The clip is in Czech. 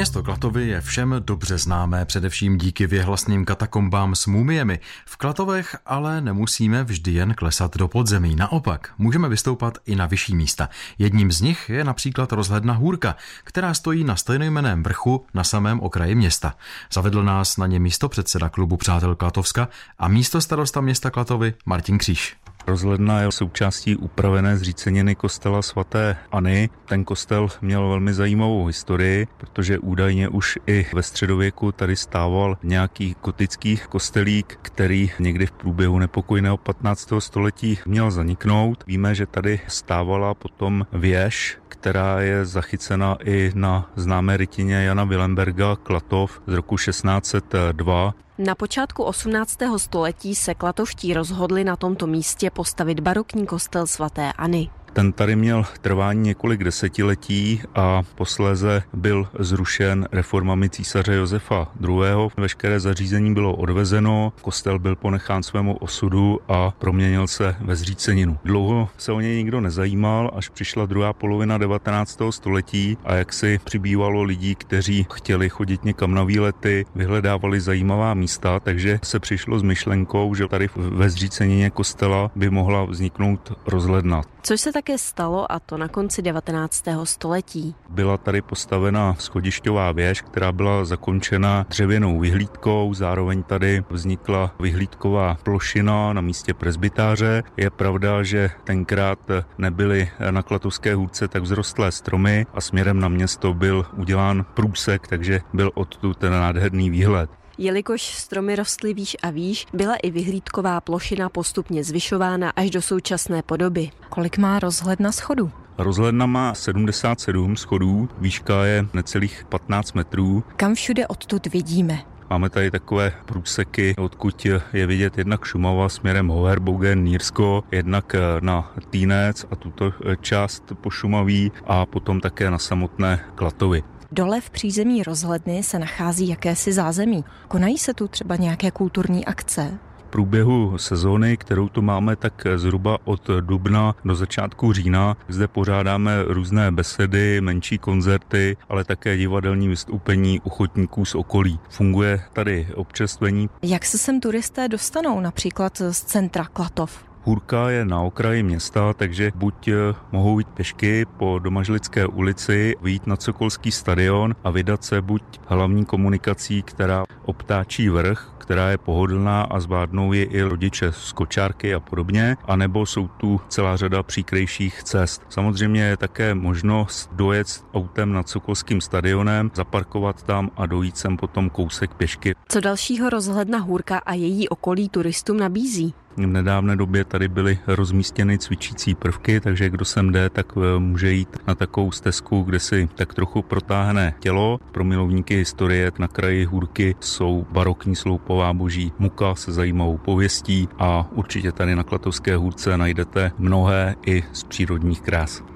Město Klatovy je všem dobře známé, především díky věhlasným katakombám s mumiemi. V Klatovech ale nemusíme vždy jen klesat do podzemí. Naopak, můžeme vystoupat i na vyšší místa. Jedním z nich je například rozhledna Hůrka, která stojí na stejnojmeném vrchu na samém okraji města. Zavedl nás na ně místo předseda klubu Přátel Klatovska a místo starosta města Klatovy Martin Kříž. Rozhledna je součástí upravené zříceniny kostela svatéAny. Ten kostel měl velmi zajímavou historii, protože údajně už i ve středověku tady stával nějaký gotický kostelík, který někdy v průběhu nepokojného 15. století měl zaniknout. Víme, že tady stávala potom věž, která je zachycena i na známé rytině Jana Willemberga Klatov z roku 1602. Na počátku 18. století se klatovští rozhodli na tomto místě postavit barokní kostel svatéAny. Ten tady měl trvání několik desetiletí a posléze byl zrušen reformami císaře Josefa II. Veškeré zařízení bylo odvezeno, kostel byl ponechán svému osudu a proměnil se ve zříceninu. Dlouho se o něj nikdo nezajímal, až přišla druhá polovina 19. století a jak si přibývalo lidí, kteří chtěli chodit někam na výlety, vyhledávali zajímavá místa, takže se přišlo s myšlenkou, že tady ve zřícenině kostela by mohla vzniknout rozhledna. Což se také stalo a to na konci 19. století. Byla tady postavena schodišťová věž, která byla zakončena dřevěnou vyhlídkou, zároveň tady vznikla vyhlídková plošina na místě prezbytáře. Je pravda, že tenkrát nebyly na Klatovské hůdce tak vzrostlé stromy a směrem na město byl udělán průsek, takže byl odtud ten nádherný výhled. Jelikož stromy rostly výš a výš, byla i vyhlídková plošina postupně zvyšována až do současné podoby. Kolik má rozhledna schodů? Rozhledna má 77 schodů, výška je necelých 15 metrů. Kam všude odtud vidíme? Máme tady takové průseky, odkud je vidět jednak Šumava směrem Hoherbogen, Nýrsko, jednak na Týnec a tuto část po Šumaví a potom také na samotné Klatovy. Dole v přízemí rozhledny se nachází jakési zázemí. Konají se tu třeba nějaké kulturní akce? průběhu sezóny, kterou tu máme tak zhruba od dubna do začátku října. Zde pořádáme různé besedy, menší koncerty, ale také divadelní vystoupení uchotníků z okolí. Funguje tady občerstvení. Jak se sem turisté dostanou například z centra Klatov? Hůrka je na okraji města, takže buď eh, mohou jít pešky po Domažlické ulici, vyjít na Cokolský stadion a vydat se buď hlavní komunikací, která obtáčí vrch, která je pohodlná a zvládnou ji i rodiče z kočárky a podobně, anebo jsou tu celá řada příkrejších cest. Samozřejmě je také možnost dojet autem nad Sokolským stadionem, zaparkovat tam a dojít sem potom kousek pěšky. Co dalšího rozhledna Hůrka a její okolí turistům nabízí? V nedávné době tady byly rozmístěny cvičící prvky, takže kdo sem jde, tak eh, může jít na takovou stezku, kde si tak trochu protáhne tělo. Pro milovníky historie na kraji hůrky jsou barokní sloupová boží muka se zajímavou pověstí a určitě tady na Klatovské hůrce najdete mnohé i z přírodních krás.